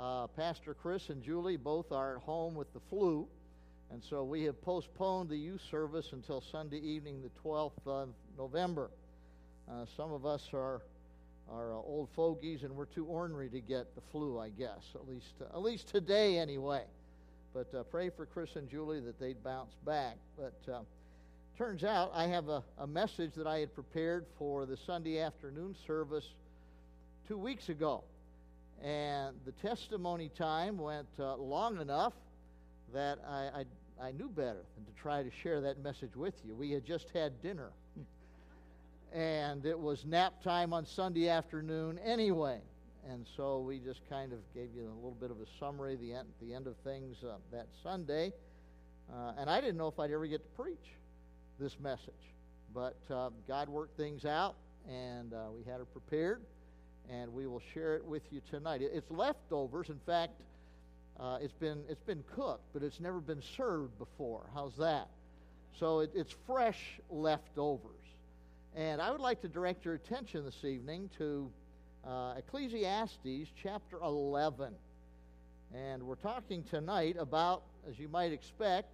Uh, Pastor Chris and Julie both are at home with the flu, and so we have postponed the youth service until Sunday evening, the 12th of November. Uh, some of us are are uh, old fogies, and we're too ornery to get the flu, I guess. At least, uh, at least today, anyway. But uh, pray for Chris and Julie that they'd bounce back. But uh, turns out I have a, a message that I had prepared for the Sunday afternoon service two weeks ago. And the testimony time went uh, long enough that I, I, I knew better than to try to share that message with you. We had just had dinner and it was nap time on Sunday afternoon anyway. And so we just kind of gave you a little bit of a summary, the end, the end of things uh, that Sunday. Uh, and I didn't know if I'd ever get to preach this message. But uh, God worked things out, and uh, we had it prepared, and we will share it with you tonight. It's leftovers. In fact, uh, it's, been, it's been cooked, but it's never been served before. How's that? So it, it's fresh leftovers. And I would like to direct your attention this evening to uh, Ecclesiastes chapter 11. And we're talking tonight about, as you might expect,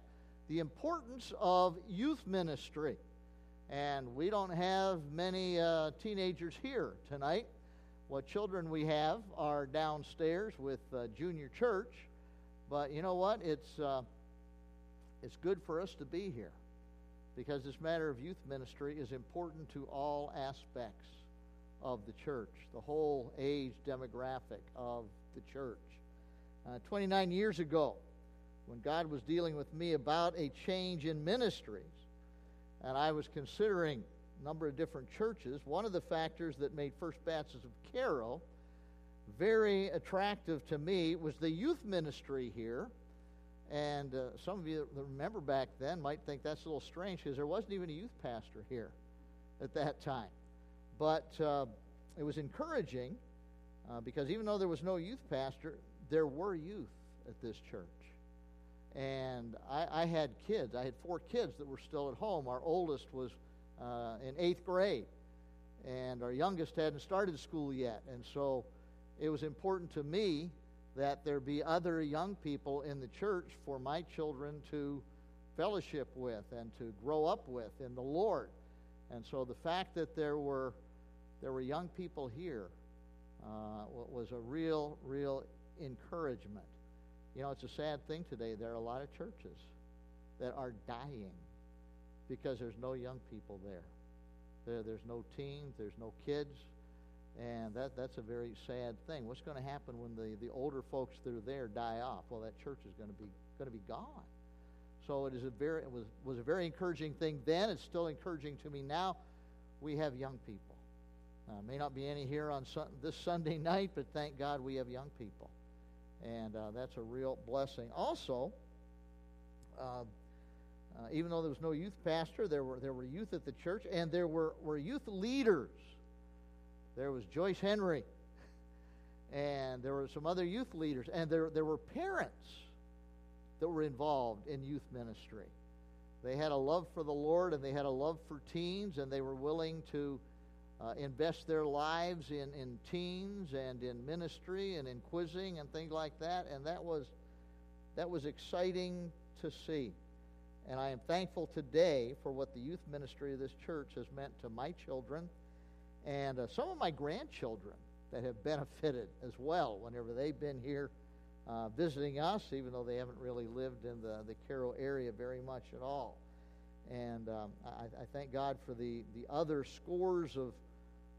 the importance of youth ministry. And we don't have many uh, teenagers here tonight. What children we have are downstairs with uh, junior church. But you know what? It's, uh, it's good for us to be here because this matter of youth ministry is important to all aspects of the church, the whole age demographic of the church. Uh, 29 years ago, when God was dealing with me about a change in ministries, and I was considering number of different churches, one of the factors that made First Baptist of Cairo very attractive to me was the youth ministry here and uh, some of you that remember back then might think that's a little strange because there wasn't even a youth pastor here at that time. But uh, it was encouraging uh, because even though there was no youth pastor, there were youth at this church. And I, I had kids. I had four kids that were still at home. Our oldest was uh, in eighth grade, and our youngest hadn't started school yet. And so it was important to me that there be other young people in the church for my children to fellowship with and to grow up with in the Lord. And so the fact that there were there were young people here uh, was a real, real encouragement. You know, it's a sad thing today. There are a lot of churches that are dying because there's no young people there. there there's no teens, there's no kids, and that, that's a very sad thing. What's going to happen when the, the older folks that are there die off? Well, that church is going to be going to be gone. So it is a very it was was a very encouraging thing then. It's still encouraging to me now. We have young people. Uh, may not be any here on this Sunday night, but thank God we have young people, and uh, that's a real blessing. Also, uh, uh, even though there was no youth pastor, there were there were youth at the church, and there were were youth leaders there was Joyce Henry, and there were some other youth leaders, and there, there were parents that were involved in youth ministry. They had a love for the Lord and they had a love for teens, and they were willing to uh, invest their lives in, in teens and in ministry and in quizzing and things like that. And that was, that was exciting to see. And I am thankful today for what the youth ministry of this church has meant to my children and uh, some of my grandchildren that have benefited as well whenever they've been here uh, visiting us, even though they haven't really lived in the, the Cairo area very much at all. And um, I, I, thank God for the, the other scores of,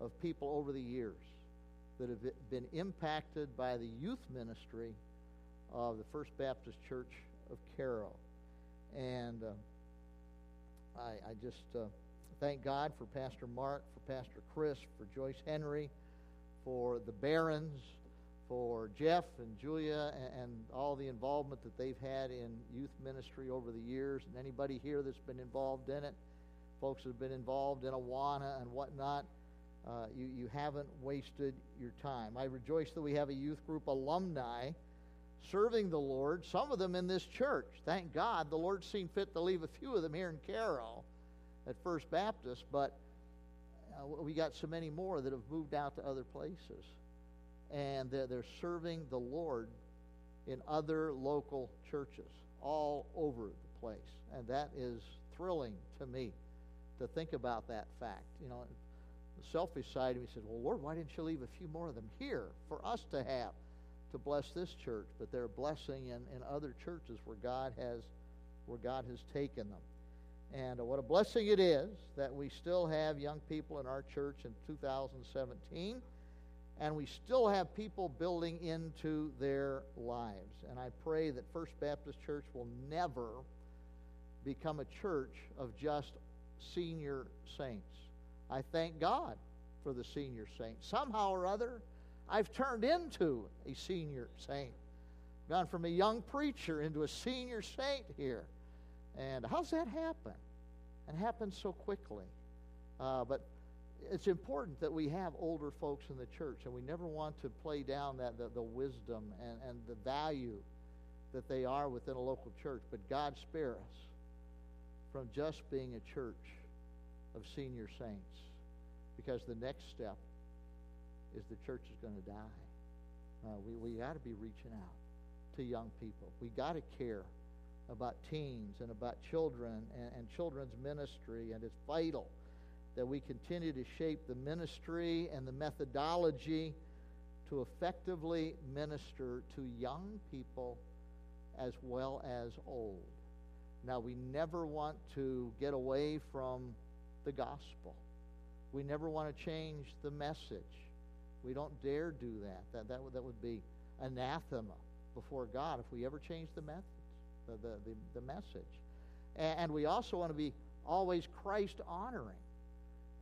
of people over the years that have been impacted by the youth ministry of the First Baptist Church of Cairo. And uh, I, I, just uh, thank God for Pastor Mark, for Pastor Chris, for Joyce Henry, for the Barons, for Jeff and Julia, and, and, all the involvement that they've had in youth ministry over the years, and anybody here that's been involved in it, folks that have been involved in Awana and whatnot. Uh, you, you haven't wasted your time. I rejoice that we have a youth group alumni serving the Lord, some of them in this church. Thank God the Lord seen fit to leave a few of them here in Carroll at First Baptist, but uh, we got so many more that have moved out to other places. and they're, they're serving the Lord in other local churches all over the place. And that is thrilling to me to think about that fact. You know, the selfish side of me says, Well, Lord, why didn't you leave a few more of them here for us to have to bless this church? But they're blessing in, in other churches where God has where God has taken them. And what a blessing it is that we still have young people in our church in 2017, and we still have people building into their lives. And I pray that First Baptist Church will never become a church of just senior saints. I thank God for the senior saints. Somehow or other, I've turned into a senior saint. Gone from a young preacher into a senior saint here. And how's that happen? It happens so quickly. Uh, but it's important that we have older folks in the church, and we never want to play down that the, the wisdom and, and the value that they are within a local church. But God spare us from just being a church of senior saints, because the next step is the church is going to die. Uh, we we got to be reaching out to young people. We got to care about teens and about children and, and children's ministry, and it's vital that we continue to shape the ministry and the methodology to effectively minister to young people as well as old. Now, we never want to get away from the gospel. We never want to change the message. We don't dare do that. That, that, would, that would be anathema before God if we ever change the method the, the, the, the message. And, and we also want to be always Christ honoring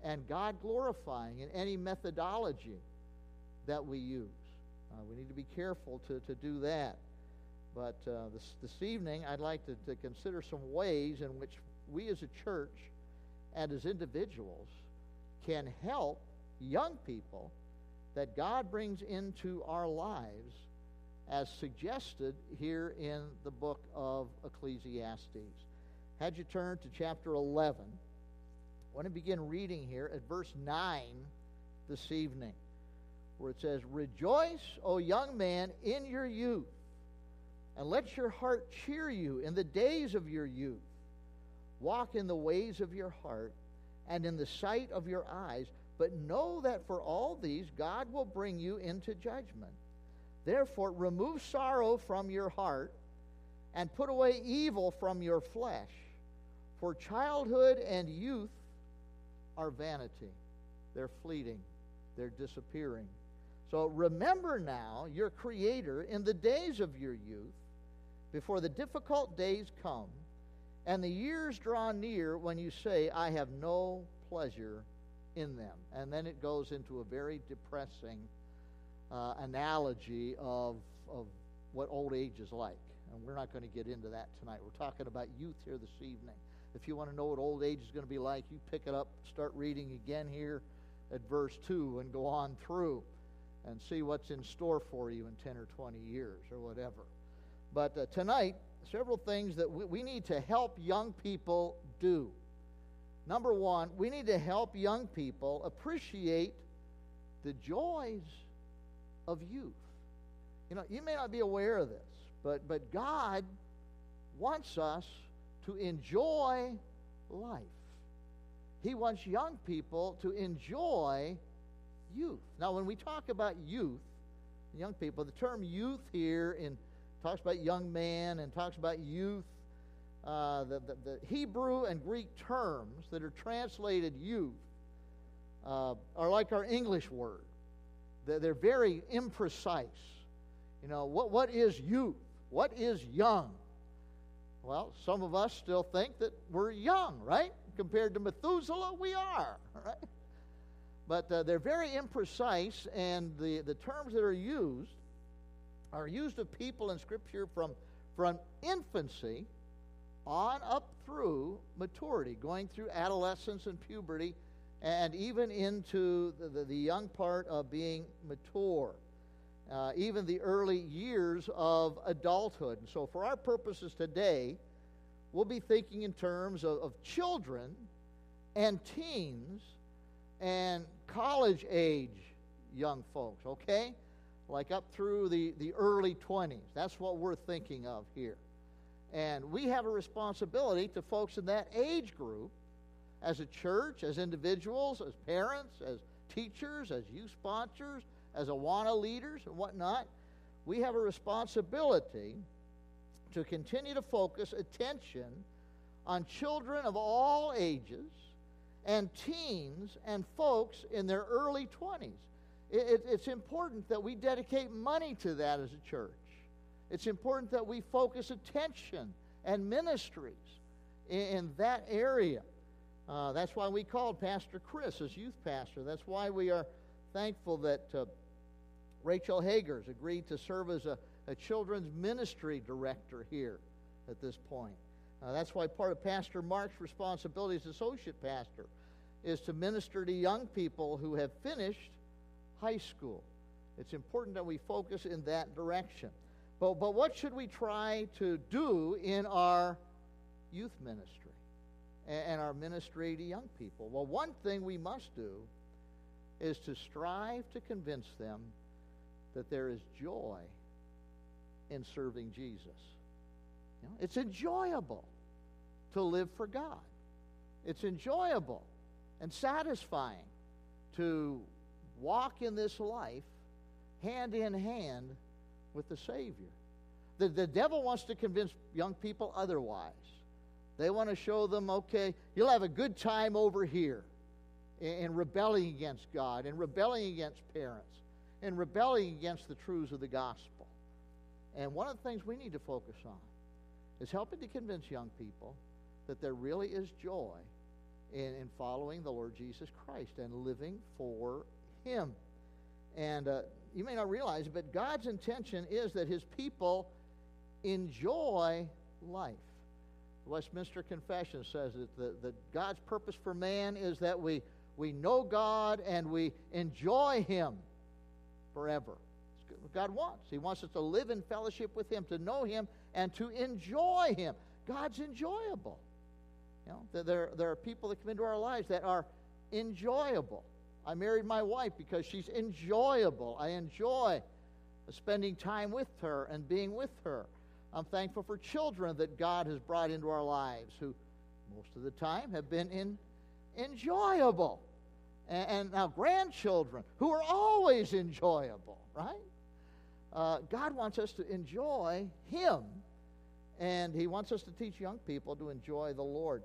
and God glorifying in any methodology that we use. Uh, we need to be careful to, to do that. But uh, this, this evening, I'd like to, to consider some ways in which we as a church and as individuals can help young people that God brings into our lives as suggested here in the book of Ecclesiastes. Had you turned to chapter 11, I want to begin reading here at verse 9 this evening, where it says, Rejoice, O young man, in your youth, and let your heart cheer you in the days of your youth. Walk in the ways of your heart and in the sight of your eyes, but know that for all these God will bring you into judgment. Therefore, remove sorrow from your heart and put away evil from your flesh. For childhood and youth are vanity. They're fleeting, they're disappearing. So remember now your Creator in the days of your youth, before the difficult days come, and the years draw near when you say, I have no pleasure in them. And then it goes into a very depressing uh, analogy of, of what old age is like. And we're not going to get into that tonight. We're talking about youth here this evening. If you want to know what old age is going to be like, you pick it up, start reading again here at verse 2 and go on through and see what's in store for you in 10 or 20 years or whatever. But uh, tonight, several things that we, we need to help young people do. Number one, we need to help young people appreciate the joys of youth. You know, you may not be aware of this, but, but God wants us to enjoy life. He wants young people to enjoy youth. Now, when we talk about youth, young people, the term youth here in talks about young man and talks about youth. Uh, the, the, the, Hebrew and Greek terms that are translated youth uh, are like our English word. They're very imprecise. You know, what, what is youth? What is young? Well, some of us still think that we're young, right? Compared to Methuselah, we are, right? But uh, they're very imprecise, and the, the terms that are used are used of people in Scripture from, from infancy on up through maturity, going through adolescence and puberty and even into the, the, the young part of being mature, uh, even the early years of adulthood. And so, for our purposes today, we'll be thinking in terms of, of children and teens and college age young folks, okay? like up through the, the early 20s. That's what we're thinking of here. And we have a responsibility to folks in that age group as a church, as individuals, as parents, as teachers, as youth sponsors, as Awana leaders, and whatnot. We have a responsibility to continue to focus attention on children of all ages and teens and folks in their early 20s. It, it, it's important that we dedicate money to that as a church. It's important that we focus attention and ministries in, in that area. Uh, that's why we called Pastor Chris as youth pastor. That's why we are thankful that uh, Rachel Hagers agreed to serve as a, a, children's ministry director here at this point. Uh, that's why part of Pastor Mark's responsibility as associate pastor is to minister to young people who have finished high school. It's important that we focus in that direction. But, but what should we try to do in our youth ministry and, our ministry to young people? Well, one thing we must do is to strive to convince them that there is joy in serving Jesus. You know, it's enjoyable to live for God. It's enjoyable and satisfying to walk in this life hand in hand with the Savior. The, the devil wants to convince young people otherwise. They want to show them, okay, you'll have a good time over here in, in rebelling against God, and rebelling against parents, and rebelling against the truths of the gospel. And one of the things we need to focus on is helping to convince young people that there really is joy in, in following the Lord Jesus Christ and living for Him. And uh, you may not realize but God's intention is that His people enjoy life. The Westminster Confession says that, the, God's purpose for man is that we, we know God and we enjoy Him forever. It's what God wants. He wants us to live in fellowship with Him, to know Him, and to enjoy Him. God's enjoyable. You know, there, there are people that come into our lives that are enjoyable. I married my wife because she's enjoyable. I enjoy spending time with her and being with her. I'm thankful for children that God has brought into our lives who, most of the time, have been in, enjoyable. And, and now, grandchildren who are always enjoyable, right? Uh, God wants us to enjoy Him, and He wants us to teach young people to enjoy the Lord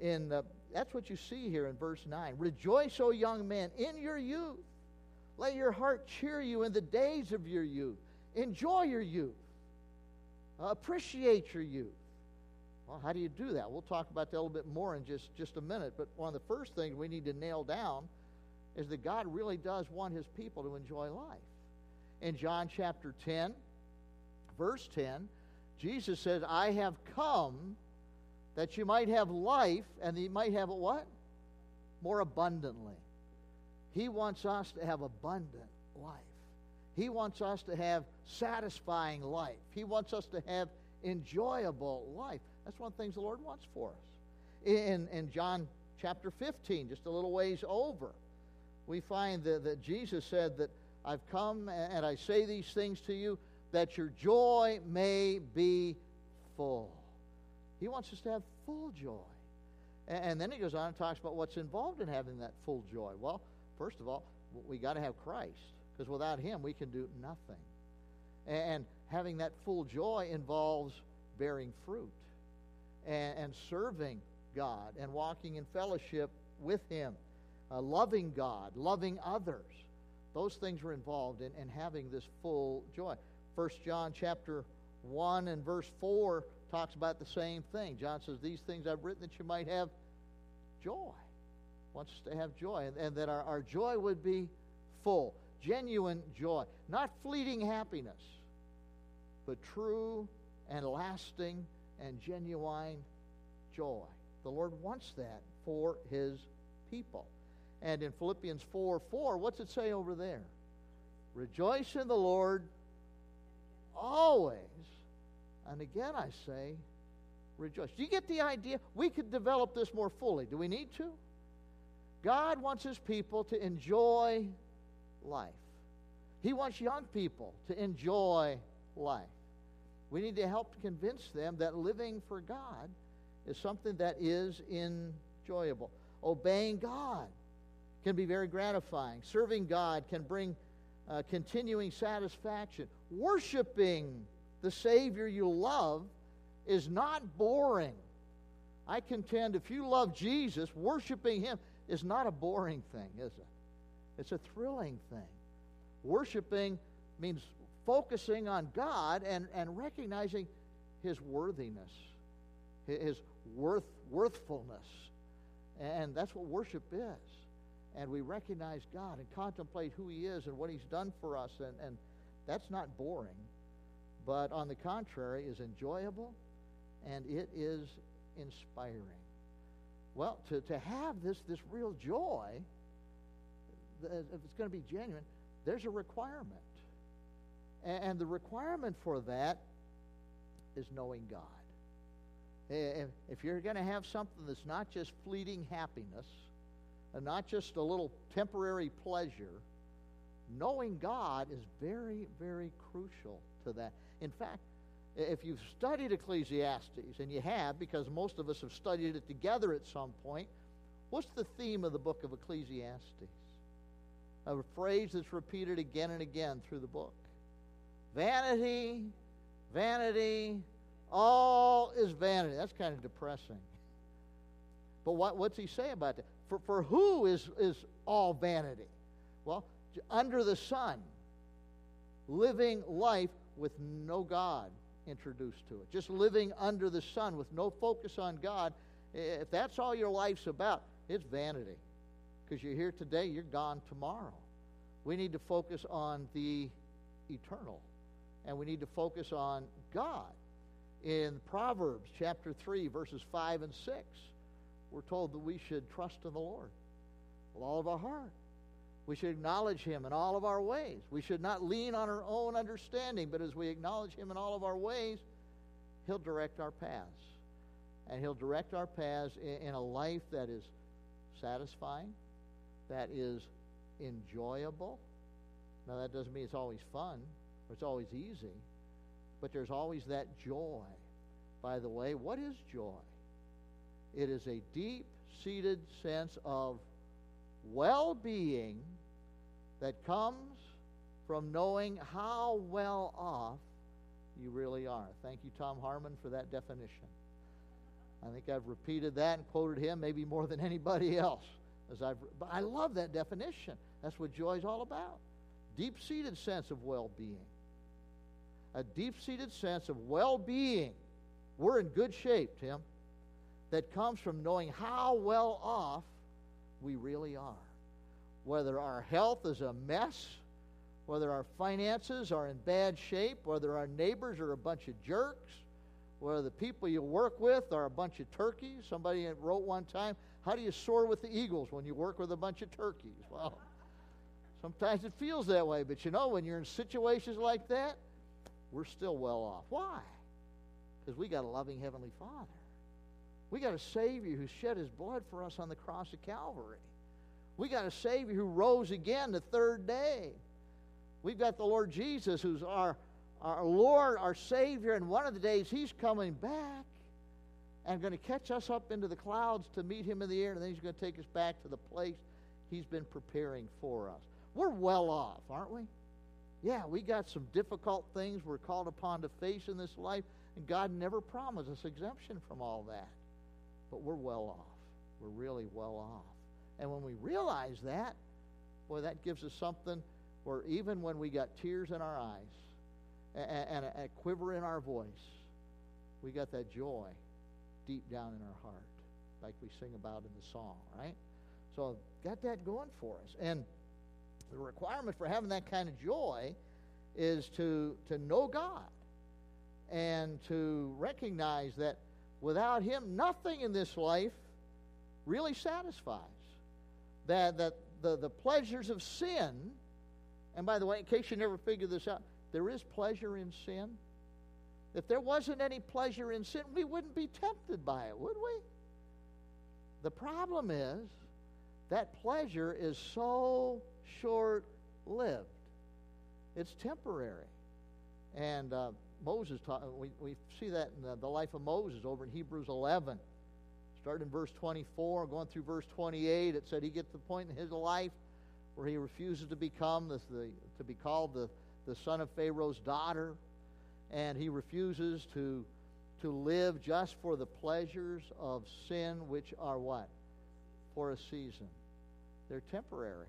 in the, that's what you see here in verse 9. Rejoice, O young men, in your youth. Let your heart cheer you in the days of your youth. Enjoy your youth. Appreciate your youth. Well, how do you do that? We'll talk about that a little bit more in just, just a minute. But one of the first things we need to nail down is that God really does want his people to enjoy life. In John chapter 10, verse 10, Jesus said, I have come that you might have life and you might have it what? More abundantly. He wants us to have abundant life. He wants us to have satisfying life. He wants us to have enjoyable life. That's one of the things the Lord wants for us. In, in John chapter 15, just a little ways over, we find that, that Jesus said that I've come and I say these things to you that your joy may be full. He wants us to have full joy. And then he goes on and talks about what's involved in having that full joy. Well, first of all, we got to have Christ because without him we can do nothing. And having that full joy involves bearing fruit and, serving God and walking in fellowship with him, uh, loving God, loving others. Those things are involved in, in having this full joy. First John chapter 1 and verse 4 talks about the same thing. John says, These things I've written that you might have joy. Wants us to have joy, and, and that our, our joy would be full, genuine joy, not fleeting happiness, but true and lasting and genuine joy. The Lord wants that for his people. And in Philippians 4 4, what's it say over there? Rejoice in the Lord always. And again, I say, rejoice. Do you get the idea? We could develop this more fully. Do we need to? God wants his people to enjoy life. He wants young people to enjoy life. We need to help convince them that living for God is something that is enjoyable. Obeying God can be very gratifying. Serving God can bring uh, continuing satisfaction. Worshiping the Savior you love is not boring. I contend if you love Jesus, worshiping Him is not a boring thing, is it? It's a thrilling thing. Worshiping means focusing on God and, and recognizing His worthiness, His worth, worthfulness. And that's what worship is. And we recognize God and contemplate who He is and what He's done for us. And, and that's not boring, but on the contrary, is enjoyable and it is inspiring. Well, to, to have this, this real joy, if it's going to be genuine, there's a requirement. And the requirement for that is knowing God. If you're going to have something that's not just fleeting happiness, and not just a little temporary pleasure, knowing God is very, very crucial to that. In fact, if you've studied Ecclesiastes, and you have, because most of us have studied it together at some point, what's the theme of the book of Ecclesiastes? A phrase that's repeated again and again through the book vanity, vanity, all is vanity. That's kind of depressing. But what, what's he say about that? For, for who is, is all vanity? Well, under the sun, living life with no God introduced to it. Just living under the sun with no focus on God. If that's all your life's about, it's vanity. Because you're here today, you're gone tomorrow. We need to focus on the eternal. And we need to focus on God. In Proverbs chapter 3, verses 5 and 6, we're told that we should trust in the Lord with all of our heart. We should acknowledge Him in all of our ways. We should not lean on our own understanding, but as we acknowledge Him in all of our ways, He'll direct our paths. And He'll direct our paths in, a life that is satisfying, that is enjoyable. Now, that doesn't mean it's always fun or it's always easy, but there's always that joy. By the way, what is joy? It is a deep seated sense of well being that comes from knowing how well off you really are. Thank you, Tom Harmon, for that definition. I think I've repeated that and quoted him maybe more than anybody else. As I've, but I love that definition. That's what joy is all about. Deep seated sense of well being. A deep seated sense of well being. We're in good shape, Tim that comes from knowing how well off we really are. Whether our health is a mess, whether our finances are in bad shape, whether our neighbors are a bunch of jerks, whether the people you work with are a bunch of turkeys. Somebody wrote one time, How do you soar with the eagles when you work with a bunch of turkeys? Well, sometimes it feels that way, but you know, when you're in situations like that, we're still well off. Why? Because we got a loving Heavenly Father. We got a Savior who shed his blood for us on the cross of Calvary. We got a Savior who rose again the third day. We've got the Lord Jesus who's our, our Lord, our Savior, and one of the days he's coming back and going to catch us up into the clouds to meet him in the air, and then he's going to take us back to the place he's been preparing for us. We're well off, aren't we? Yeah, we got some difficult things we're called upon to face in this life, and God never promised us exemption from all that but we're well off. We're really well off. And when we realize that, boy, that gives us something where even when we got tears in our eyes and, a, a quiver in our voice, we got that joy deep down in our heart, like we sing about in the song, right? So got that going for us. And the requirement for having that kind of joy is to, to know God and to recognize that Without Him, nothing in this life really satisfies. That, that the, the pleasures of sin, and by the way, in case you never figured this out, there is pleasure in sin. If there wasn't any pleasure in sin, we wouldn't be tempted by it, would we? The problem is that pleasure is so short lived. it's temporary. And uh, Moses taught, we, we see that in the, the life of Moses over in Hebrews 11. Starting in verse 24, going through verse 28, it said he gets to the point in his life where he refuses to become the, the, to be called the, the son of Pharaoh's daughter, and he refuses to to live just for the pleasures of sin, which are what? For a season. They're temporary.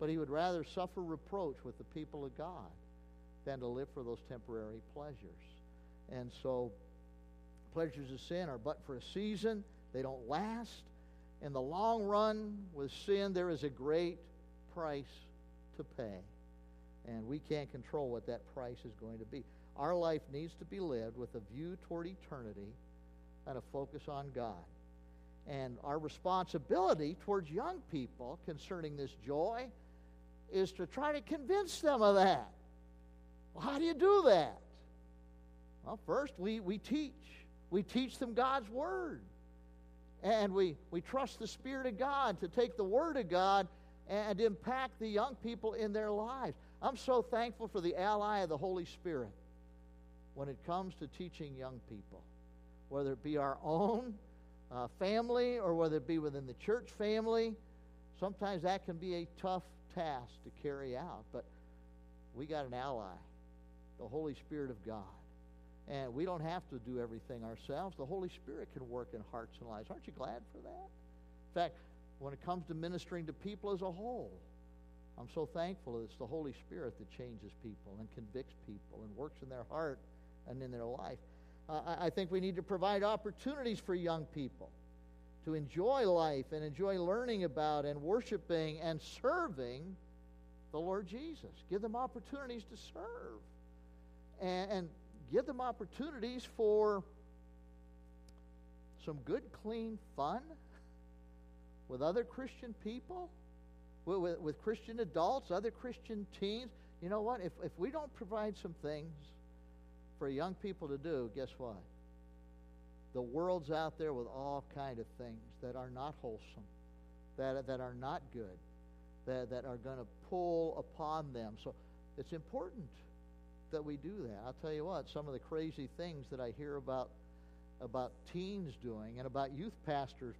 But he would rather suffer reproach with the people of God than to live for those temporary pleasures. And so, pleasures of sin are but for a season, they don't last. In the long run, with sin, there is a great price to pay. And we can't control what that price is going to be. Our life needs to be lived with a view toward eternity and a focus on God. And our responsibility towards young people concerning this joy is to try to convince them of that. Well, how do you do that? Well, first, we, we teach. We teach them God's Word. And we, we trust the Spirit of God to take the Word of God and impact the young people in their lives. I'm so thankful for the ally of the Holy Spirit when it comes to teaching young people, whether it be our own uh, family or whether it be within the church family. Sometimes that can be a tough task to carry out, but we got an ally, the Holy Spirit of God. And we don't have to do everything ourselves. The Holy Spirit can work in hearts and lives. Aren't you glad for that? In fact, when it comes to ministering to people as a whole, I'm so thankful that it's the Holy Spirit that changes people and convicts people and works in their heart and in their life. Uh, I think we need to provide opportunities for young people to enjoy life and enjoy learning about and worshiping and serving the Lord Jesus. Give them opportunities to serve and, and give them opportunities for some good, clean fun with other Christian people, with, with, with Christian adults, other Christian teens. You know what? If, if we don't provide some things for young people to do, guess what? The world's out there with all kind of things that are not wholesome, that, that are not good, that, that are going to pull upon them. So it's important that we do that. I'll tell you what, some of the crazy things that I hear about about teens doing and about youth pastors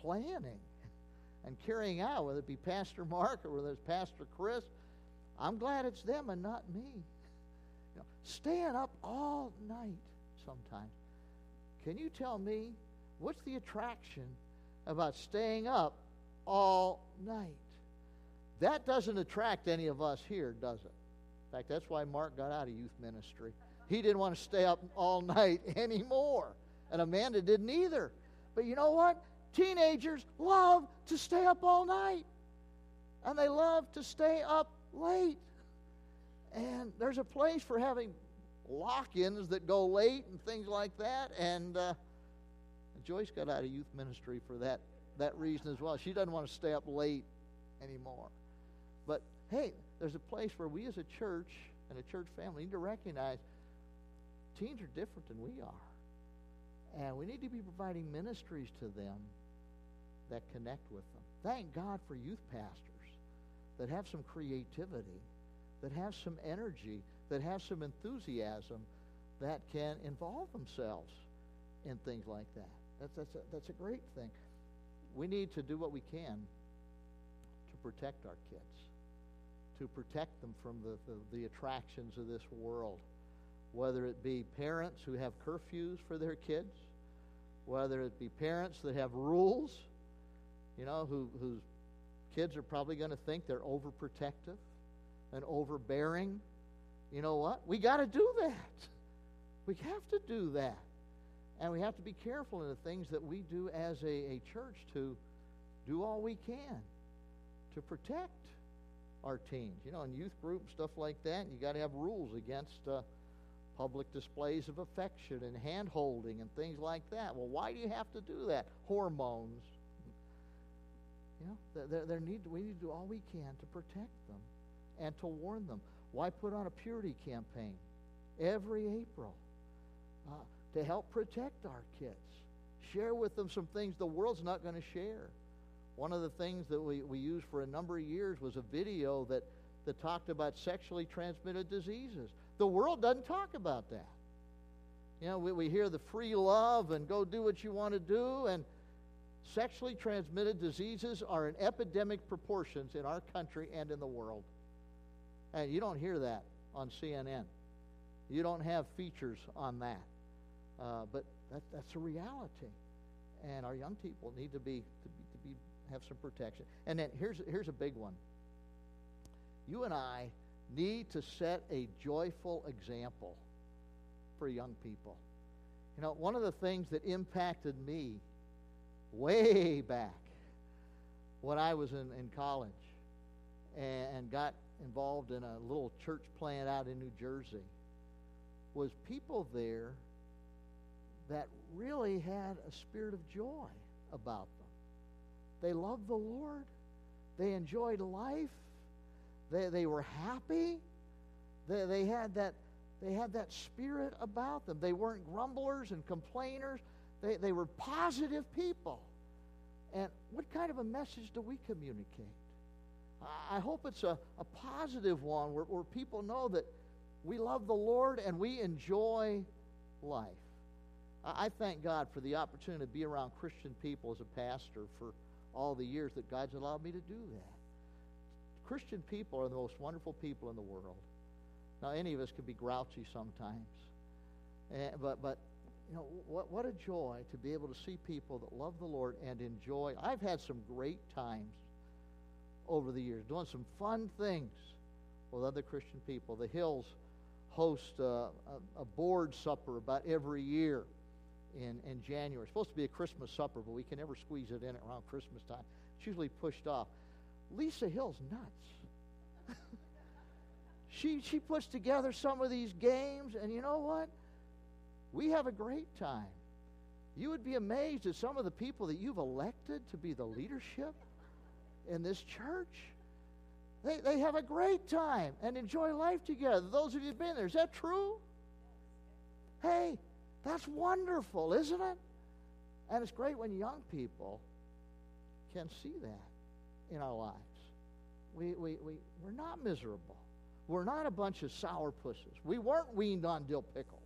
planning and carrying out, whether it be Pastor Mark or whether it's Pastor Chris, I'm glad it's them and not me You know, staying up all night sometimes. Can you tell me what's the attraction about staying up all night? That doesn't attract any of us here, does it? Fact, that's why Mark got out of youth ministry. He didn't want to stay up all night anymore. And Amanda didn't either. But you know what? Teenagers love to stay up all night. And they love to stay up late. And there's a place for having lock ins that go late and things like that. And uh, Joyce got out of youth ministry for that, that reason as well. She doesn't want to stay up late anymore. But hey, there's a place where we as a church and a church family need to recognize teens are different than we are. And we need to be providing ministries to them that connect with them. Thank God for youth pastors that have some creativity that have some energy, that have some enthusiasm, that can involve themselves in things like that. That's, that's, a, that's a great thing. We need to do what we can to protect our kids, to protect them from the, the, the attractions of this world, whether it be parents who have curfews for their kids, whether it be parents that have rules, you know, who, whose kids are probably going to think they're overprotective and overbearing, you know what? We got to do that. We have to do that. And we have to be careful in the things that we do as a, a church to do all we can to protect our teens. You know, in youth group stuff like that, you got to have rules against uh, public displays of affection and hand holding and things like that. Well, why do you have to do that? Hormones. You know, there, there need, we need to do all we can to protect them and to warn them. Why put on a purity campaign every April uh, to help protect our kids? Share with them some things the world's not going to share. One of the things that we, we used for a number of years was a video that, that talked about sexually transmitted diseases. The world doesn't talk about that. You know, we, we hear the free love and go do what you want to do, and sexually transmitted diseases are in epidemic proportions in our country and in the world. And you don't hear that on CNN. You don't have features on that. Uh, but that, that's a reality. And our young people need to be, to have some protection. And then here's, here's a big one. You and I need to set a joyful example for young people. You know, one of the things that impacted me way back when I was in, in college and, and got involved in a little church plant out in New Jersey was people there that really had a spirit of joy about. They loved the Lord. They enjoyed life. They, they were happy. They, they, had that, they had that spirit about them. They weren't grumblers and complainers. They, they were positive people. And what kind of a message do we communicate? I hope it's a, a positive one where, where people know that we love the Lord and we enjoy life. I, thank God for the opportunity to be around Christian people as a pastor for all the years that God's allowed me to do that. Christian people are the most wonderful people in the world. Now, any of us can be grouchy sometimes, and, but but you know what what a joy to be able to see people that love the Lord and enjoy. I've had some great times over the years, doing some fun things with other Christian people. The Hills host uh, a, a, board supper about every year in, in January. It's supposed to be a Christmas supper, but we can never squeeze it in around Christmas time. It's usually pushed off. Lisa Hill's nuts. she, she puts together some of these games, and you know what? We have a great time. You would be amazed at some of the people that you've elected to be the leadership in this church. They, they have a great time and enjoy life together. Those of you who've been there, is that true? Hey, that's wonderful, isn't it? And it's great when young people can see that in our lives. We, we, we, we're not miserable. We're not a bunch of sour pusses. We weren't weaned on dill pickles.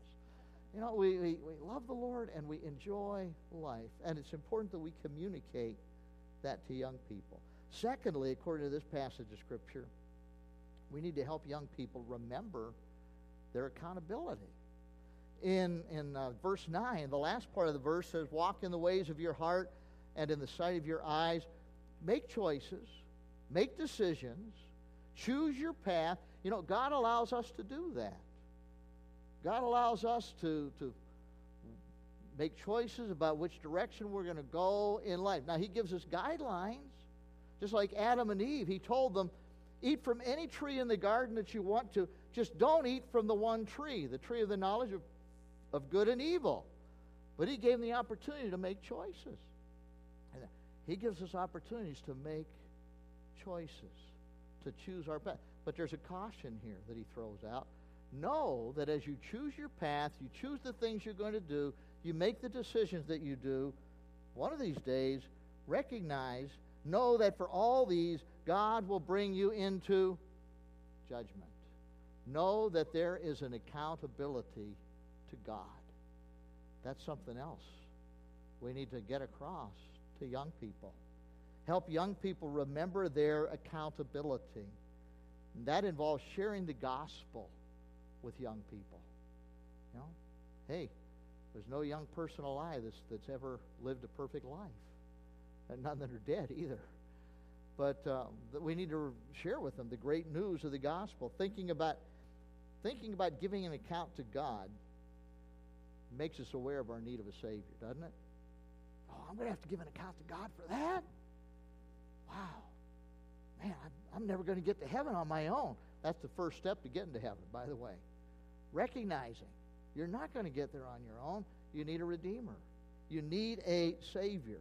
You know, we, we, we love the Lord and we enjoy life. And it's important that we communicate that to young people. Secondly, according to this passage of Scripture, we need to help young people remember their accountability. In, in uh, verse 9, the last part of the verse says, Walk in the ways of your heart and in the sight of your eyes. Make choices, make decisions, choose your path. You know, God allows us to do that. God allows us to, to make choices about which direction we're going to go in life. Now, He gives us guidelines just like Adam and Eve, he told them, Eat from any tree in the garden that you want to, just don't eat from the one tree, the tree of the knowledge of, of good and evil. But he gave them the opportunity to make choices. And he gives us opportunities to make choices, to choose our path. But there's a caution here that he throws out. Know that as you choose your path, you choose the things you're going to do, you make the decisions that you do, one of these days, recognize Know that for all these, God will bring you into judgment. Know that there is an accountability to God. That's something else we need to get across to young people. Help young people remember their accountability. And that involves sharing the gospel with young people. You know, hey, there's no young person alive that's, that's ever lived a perfect life and none that are dead either. But um, we need to share with them the great news of the gospel. Thinking about, thinking about giving an account to God makes us aware of our need of a Savior, doesn't it? Oh, I'm going to have to give an account to God for that? Wow. Man, I'm, never going to get to heaven on my own. That's the first step to getting to heaven, by the way. Recognizing you're not going to get there on your own. You need a Redeemer, you need a Savior.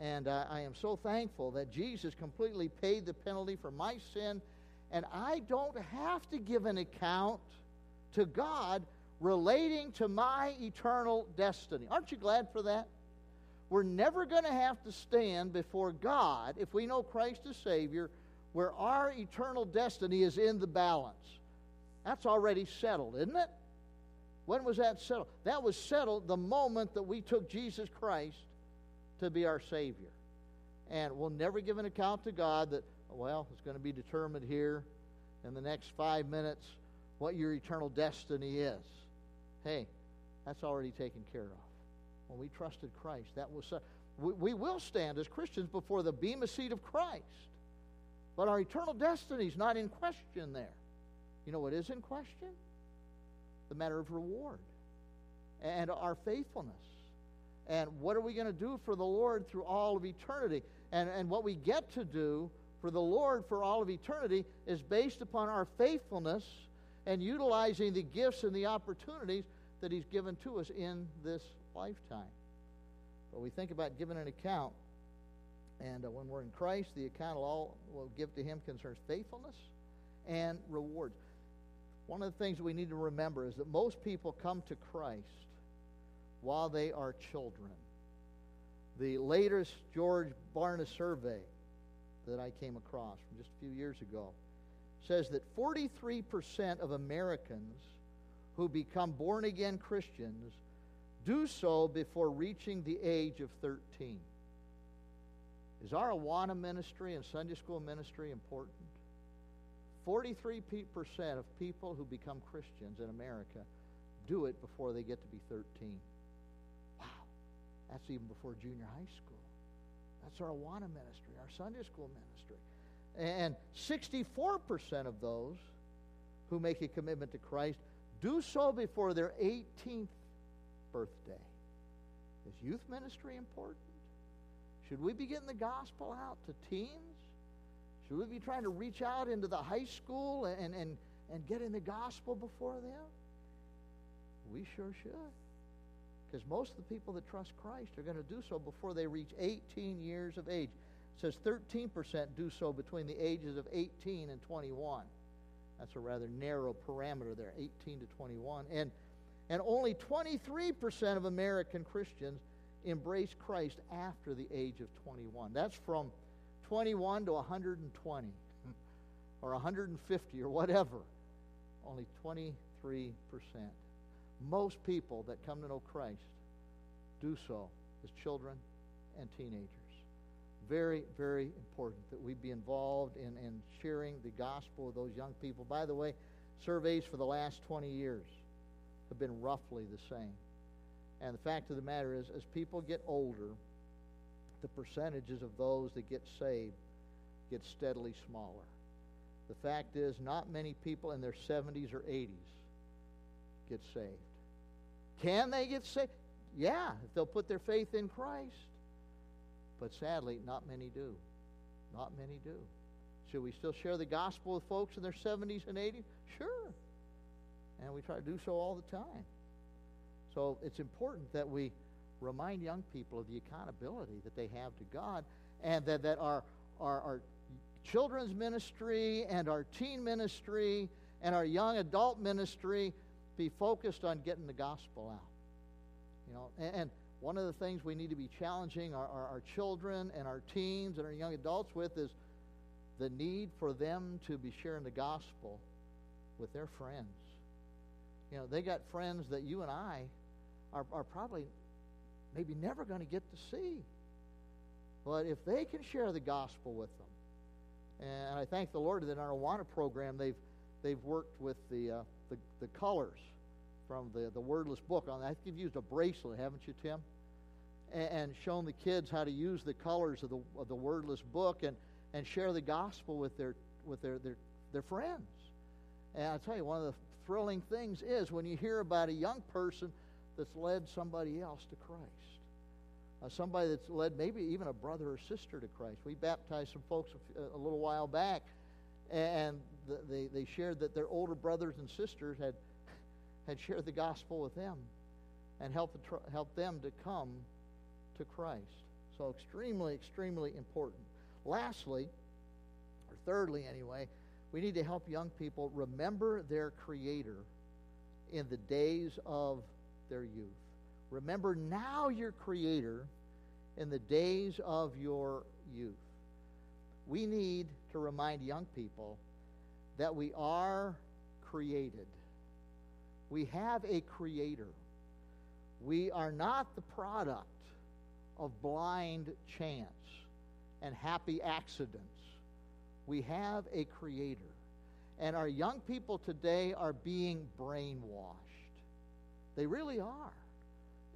And uh, I am so thankful that Jesus completely paid the penalty for my sin, and I don't have to give an account to God relating to my eternal destiny. Aren't you glad for that? We're never going to have to stand before God if we know Christ as Savior where our eternal destiny is in the balance. That's already settled, isn't it? When was that settled? That was settled the moment that we took Jesus Christ to be our Savior. And we'll never give an account to God that, well, it's going to be determined here in the next five minutes what your eternal destiny is. Hey, that's already taken care of. When we trusted Christ, that was. Uh, we, we will stand as Christians before the bema seat of Christ. But our eternal destiny is not in question there. You know what is in question? The matter of reward and our faithfulness. And what are we going to do for the Lord through all of eternity? And, and what we get to do for the Lord for all of eternity is based upon our faithfulness and utilizing the gifts and the opportunities that He's given to us in this lifetime. But we think about giving an account, and uh, when we're in Christ, the account will all will give to Him concerns faithfulness and rewards. One of the things we need to remember is that most people come to Christ while they are children. The latest George Barna survey that I came across from just a few years ago says that 43% of Americans who become born again Christians do so before reaching the age of 13. Is our Awana ministry and Sunday school ministry important? 43% of people who become Christians in America do it before they get to be 13. Wow. That's even before junior high school. That's our Awana ministry, our Sunday school ministry. And 64% of those who make a commitment to Christ do so before their 18th birthday. Is youth ministry important? Should we be getting the gospel out to teens? Should we be trying to reach out into the high school and, and, and getting the gospel before them? We sure should. Because most of the people that trust Christ are going to do so before they reach 18 years of age. It says 13% do so between the ages of 18 and 21. That's a rather narrow parameter there, 18 to 21. And, and only 23% of American Christians embrace Christ after the age of 21. That's from 21 to 120 or 150 or whatever. Only 23%. Most people that come to know Christ do so as children and teenagers. Very, very important that we be involved in, in sharing the gospel with those young people. By the way, surveys for the last 20 years have been roughly the same. And the fact of the matter is, as people get older, the percentages of those that get saved get steadily smaller. The fact is, not many people in their 70s or 80s get saved. Can they get saved? Yeah, if they'll put their faith in Christ. But sadly, not many do. Not many do. Should we still share the gospel with folks in their 70s and 80s? Sure. And we try to do so all the time. So it's important that we remind young people of the accountability that they have to God and that, that our, our, our children's ministry and our teen ministry and our young adult ministry be focused on getting the gospel out. You know, and, and one of the things we need to be challenging our, our, our, children and our teens and our young adults with is the need for them to be sharing the gospel with their friends. You know, they got friends that you and I are, are probably maybe never going to get to see. But if they can share the gospel with them, and I thank the Lord that in our Awana program they've they've worked with the uh, the, the colors from the, the wordless book on that. I think you've used a bracelet, haven't you, Tim? And, and shown the kids how to use the colors of the of the wordless book and and share the gospel with their with their their, their friends. And I tell you, one of the thrilling things is when you hear about a young person that's led somebody else to Christ. Uh, somebody that's led maybe even a brother or sister to Christ. We baptized some folks a, little while back, and the, they, they shared that their older brothers and sisters had, had shared the gospel with them and helped, helped them to come to Christ. So, extremely, extremely important. Lastly, or thirdly anyway, we need to help young people remember their Creator in the days of their youth. Remember now your Creator in the days of your youth. We need to remind young people that we are created. We have a creator. We are not the product of blind chance and happy accidents. We have a creator. And our young people today are being brainwashed. They really are.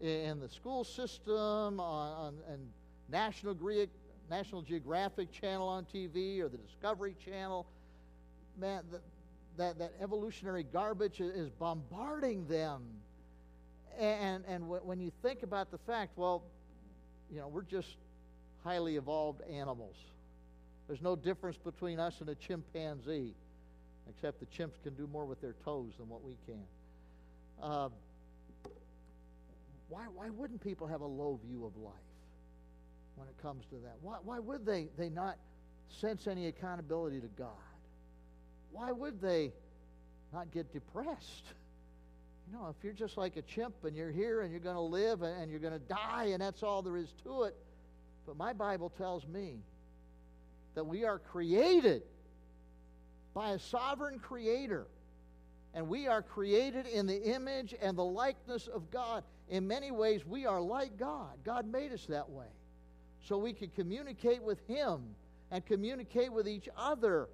In the school system, on, on and National, National Geographic Channel on TV or the Discovery Channel, man, the, that, that evolutionary garbage is bombarding them. And, and when you think about the fact, well, you know, we're just highly evolved animals. There's no difference between us and a chimpanzee, except the chimps can do more with their toes than what we can. Uh, why, why wouldn't people have a low view of life when it comes to that? Why, why would they, they not sense any accountability to God? Why would they not get depressed? You know, if you're just like a chimp and you're here and you're going to live and you're going to die and that's all there is to it. But my Bible tells me that we are created by a sovereign creator. And we are created in the image and the likeness of God. In many ways, we are like God. God made us that way. So we can communicate with Him and communicate with each other.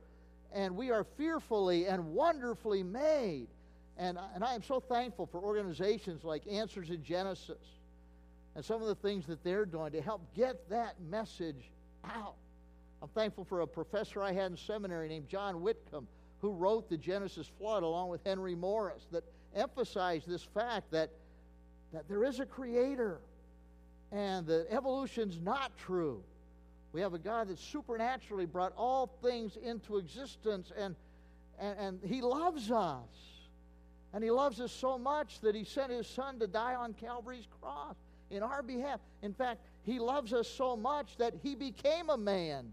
And we are fearfully and wonderfully made. And, and I am so thankful for organizations like Answers in Genesis and some of the things that they're doing to help get that message out. I'm thankful for a professor I had in seminary named John Whitcomb who wrote the Genesis flood along with Henry Morris that emphasized this fact that, that there is a creator and that evolution's not true. We have a God that supernaturally brought all things into existence and, and, and he loves us. And he loves us so much that he sent his son to die on Calvary's cross in our behalf. In fact, he loves us so much that he became a man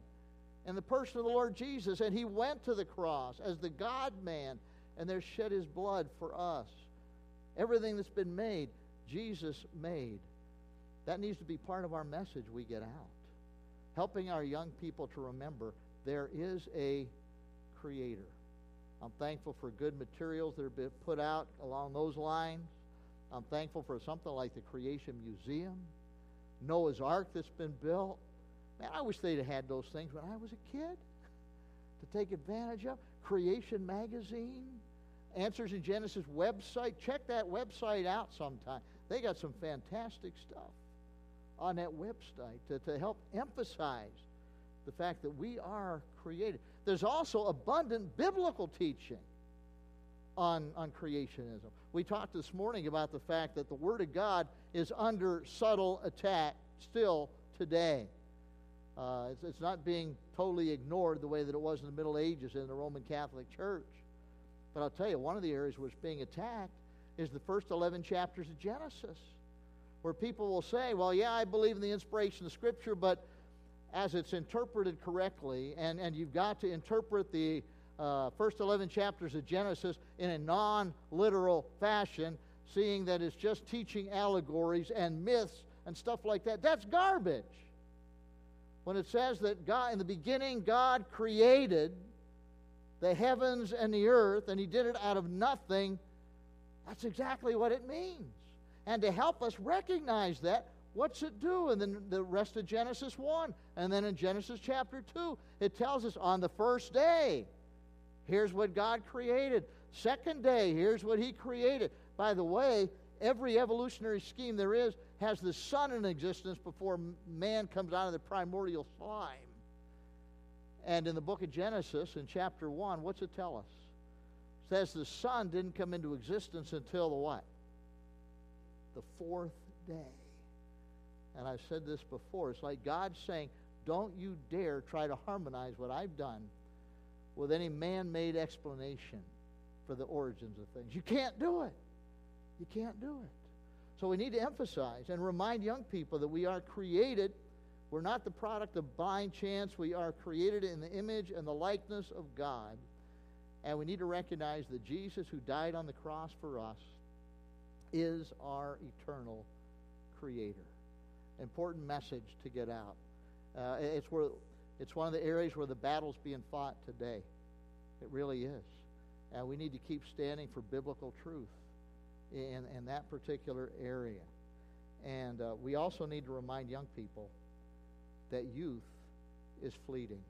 in the person of the Lord Jesus, and he went to the cross as the God man, and there shed his blood for us. Everything that's been made, Jesus made. That needs to be part of our message we get out. Helping our young people to remember there is a creator. I'm thankful for good materials that are being put out along those lines. I'm thankful for something like the Creation Museum, Noah's Ark that's been built. Man, I wish they'd have had those things when I was a kid to take advantage of. Creation Magazine, Answers in Genesis website. Check that website out sometime. They got some fantastic stuff on that website to, to help emphasize the fact that we are created. There's also abundant biblical teaching on, on creationism. We talked this morning about the fact that the Word of God is under subtle attack still today. Uh, it's, it's, not being totally ignored the way that it was in the Middle Ages in the Roman Catholic Church. But I'll tell you, one of the areas where it's being attacked is the first 11 chapters of Genesis, where people will say, well, yeah, I believe in the inspiration of Scripture, but as it's interpreted correctly, and, and you've got to interpret the uh, first 11 chapters of Genesis in a non literal fashion, seeing that it's just teaching allegories and myths and stuff like that. That's garbage. When it says that God, in the beginning, God created the heavens and the earth, and He did it out of nothing, that's exactly what it means. And to help us recognize that, What's it do? And then the rest of Genesis 1. And then in Genesis chapter 2, it tells us on the first day, here's what God created. Second day, here's what He created. By the way, every evolutionary scheme there is has the sun in existence before man comes out of the primordial slime. And in the book of Genesis, in chapter 1, what's it tell us? It says the sun didn't come into existence until the what? The fourth day. And I've said this before. It's like God saying, Don't you dare try to harmonize what I've done with any man made explanation for the origins of things. You can't do it. You can't do it. So we need to emphasize and remind young people that we are created. We're not the product of blind chance. We are created in the image and the likeness of God. And we need to recognize that Jesus, who died on the cross for us, is our eternal creator important message to get out. Uh, it's where It's one of the areas where the battle's being fought today. It really is. And we need to keep standing for biblical truth in, in that particular area. And uh, we also need to remind young people that youth is fleeting.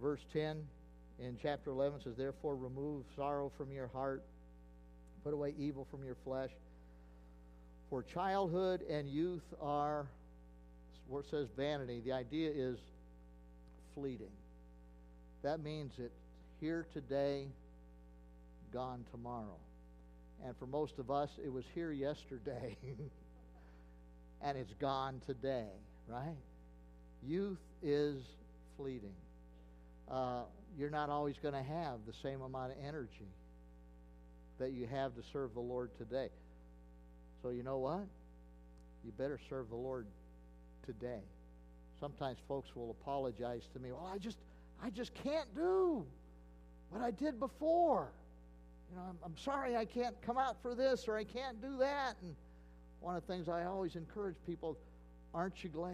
Verse 10 in chapter 11 says, Therefore, remove sorrow from your heart, put away evil from your flesh. For childhood and youth are, where it says vanity, the idea is fleeting. That means it's here today, gone tomorrow. And for most of us, it was here yesterday, and it's gone today, right? Youth is fleeting. Uh, you're not always going to have the same amount of energy that you have to serve the Lord today. So, you know what? You better serve the Lord today. Sometimes folks will apologize to me. Well, I just, I just can't do what I did before. You know, I'm, I'm sorry I can't come out for this or I can't do that. And one of the things I always encourage people aren't you glad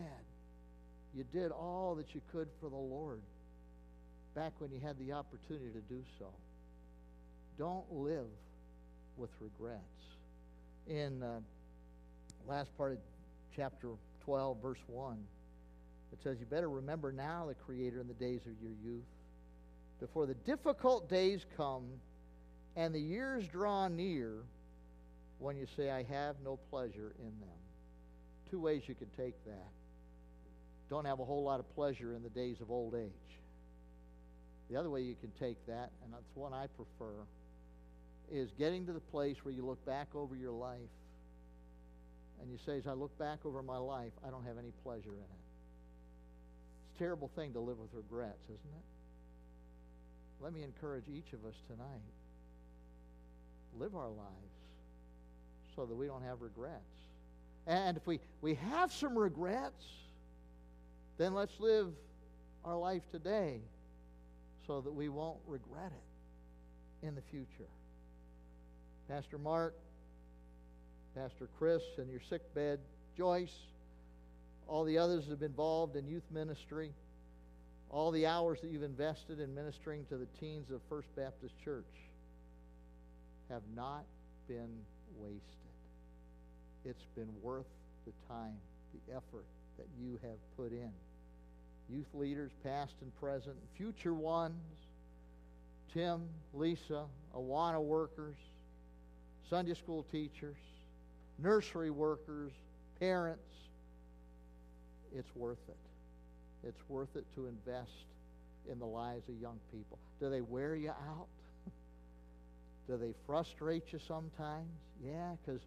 you did all that you could for the Lord back when you had the opportunity to do so? Don't live with regrets. In uh, last part of chapter 12, verse 1, it says, You better remember now the Creator in the days of your youth, before the difficult days come and the years draw near when you say, I have no pleasure in them. Two ways you can take that. Don't have a whole lot of pleasure in the days of old age. The other way you can take that, and that's one I prefer, is getting to the place where you look back over your life and you say, as I look back over my life, I don't have any pleasure in it. It's a terrible thing to live with regrets, isn't it? Let me encourage each of us tonight live our lives so that we don't have regrets. And if we, we have some regrets, then let's live our life today so that we won't regret it in the future. Pastor Mark, Pastor Chris, and your sick bed, Joyce, all the others that have been involved in youth ministry, all the hours that you've invested in ministering to the teens of First Baptist Church have not been wasted. It's been worth the time, the effort that you have put in. Youth leaders, past and present, future ones, Tim, Lisa, Awana workers, Sunday school teachers, nursery workers, parents. It's worth it. It's worth it to invest in the lives of young people. Do they wear you out? Do they frustrate you sometimes? Yeah, because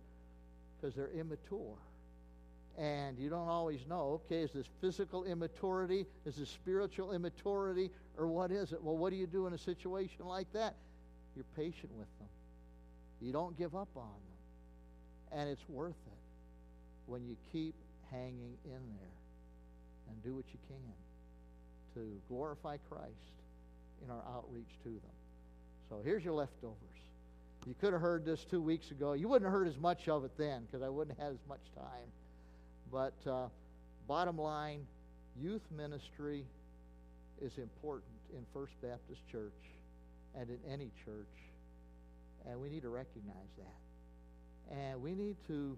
because they're immature. And you don't always know, okay, is this physical immaturity? Is this spiritual immaturity? Or what is it? Well, what do you do in a situation like that? You're patient with them. You don't give up on them. And it's worth it when you keep hanging in there and do what you can to glorify Christ in our outreach to them. So here's your leftovers. You could have heard this two weeks ago. You wouldn't have heard as much of it then because I wouldn't have had as much time. But uh, bottom line, youth ministry is important in First Baptist Church and in any church. And we need to recognize that. And we need to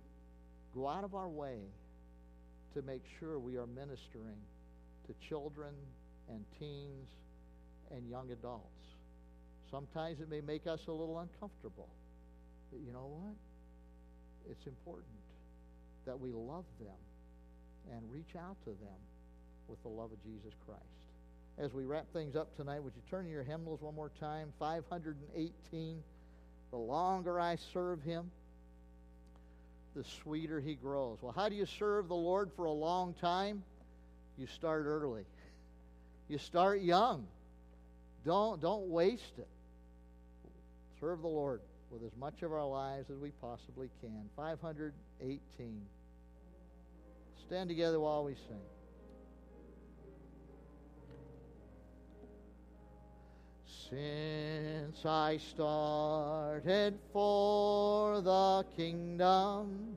go out of our way to make sure we are ministering to children and teens and young adults. Sometimes it may make us a little uncomfortable. But you know what? It's important that we love them and reach out to them with the love of Jesus Christ. As we wrap things up tonight, would you turn your hymnals one more time? 518. The longer I serve him, the sweeter he grows. Well, how do you serve the Lord for a long time? You start early. You start young. Don't, don't waste it. Serve the Lord with as much of our lives as we possibly can. 518. Stand together while we sing. Since I started for the kingdom,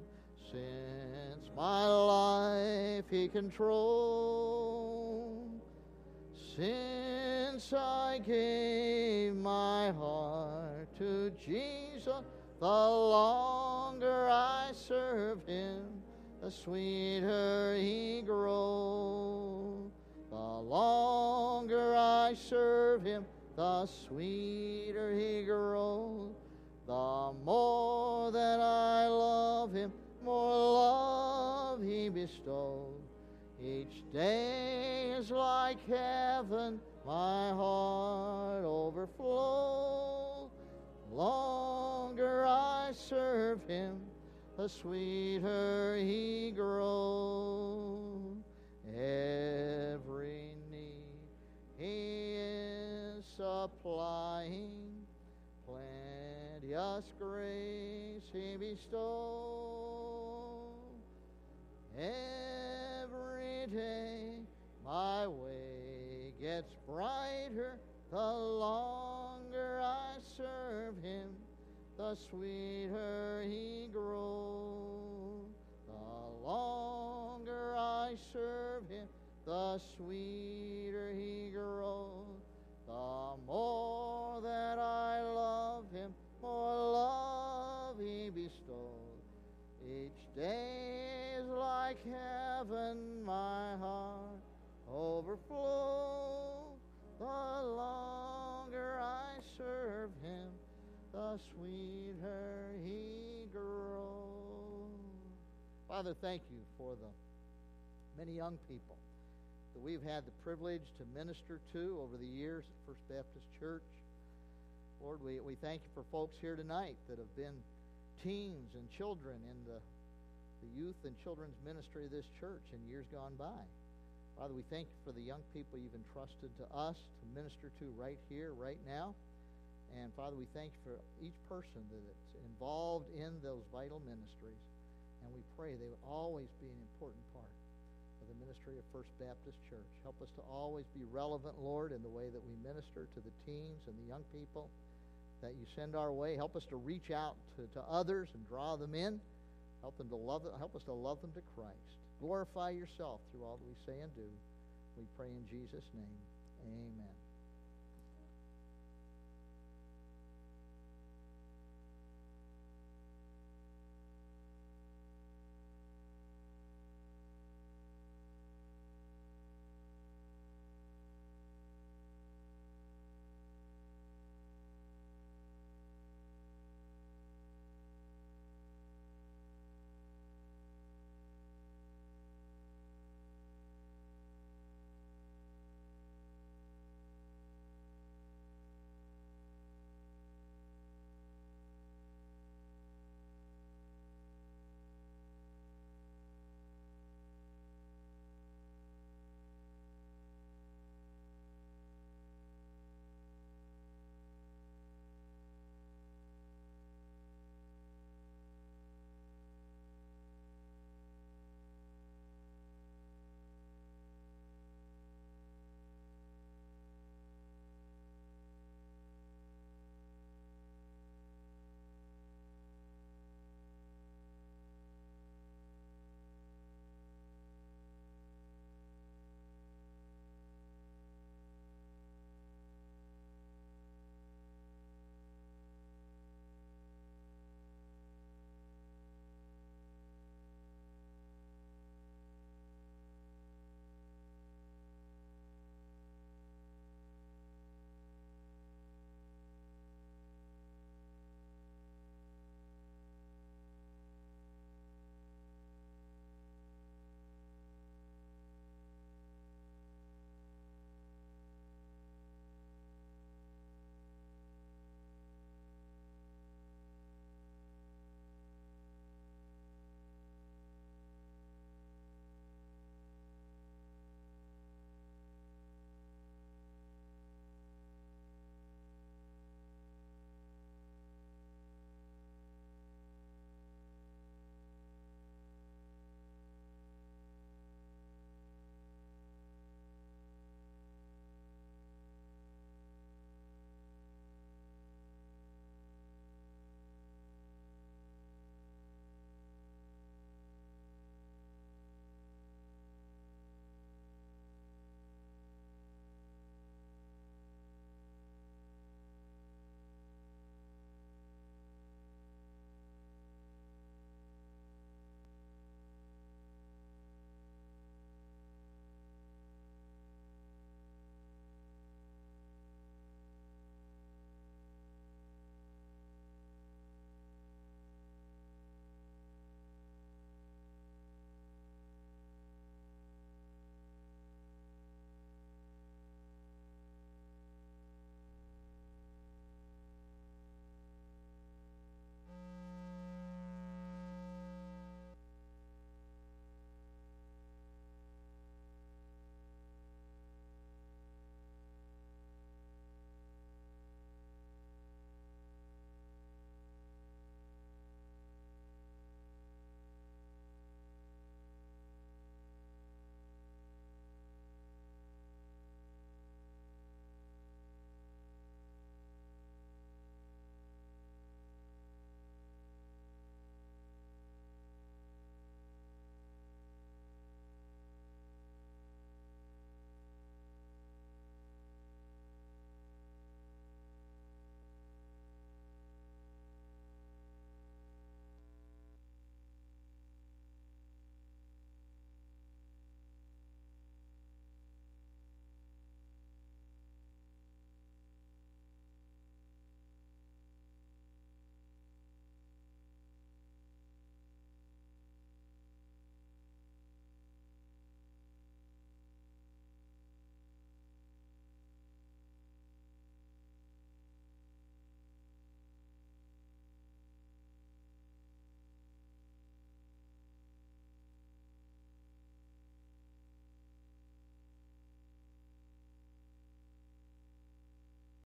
since my life he controlled, Since I gave my heart to Jesus, the longer I serve him, the sweeter he grows. The longer I serve him, the sweeter he grows. The more that I love him, more love he bestows. Each day is like heaven, my heart overflows. Longer I serve him, the sweeter he grows. Every is plenteous grace he bestows. Every day my way gets brighter, the longer I serve him, the sweeter he grows. The longer I serve him, the sweeter he grows. More that I love him, more love he bestows. Each day is like heaven, my heart overflows. The longer I serve him, the sweeter he grows. Father, thank you for the many young people that we've had the privilege to minister to over the years at First Baptist Church. Lord, we, we thank you for folks here tonight that have been teens and children in the, the youth and children's ministry of this church in years gone by. Father, we thank you for the young people you've entrusted to us to minister to right here, right now. And Father, we thank you for each person that's involved in those vital ministries. And we pray they would always be an important ministry of First Baptist Church. Help us to always be relevant, Lord, in the way that we minister to the teens and the young people that you send our way. Help us to reach out to, to others and draw them in. Help them to love help us to love them to Christ. Glorify yourself through all that we say and do. We pray in Jesus' name. Amen.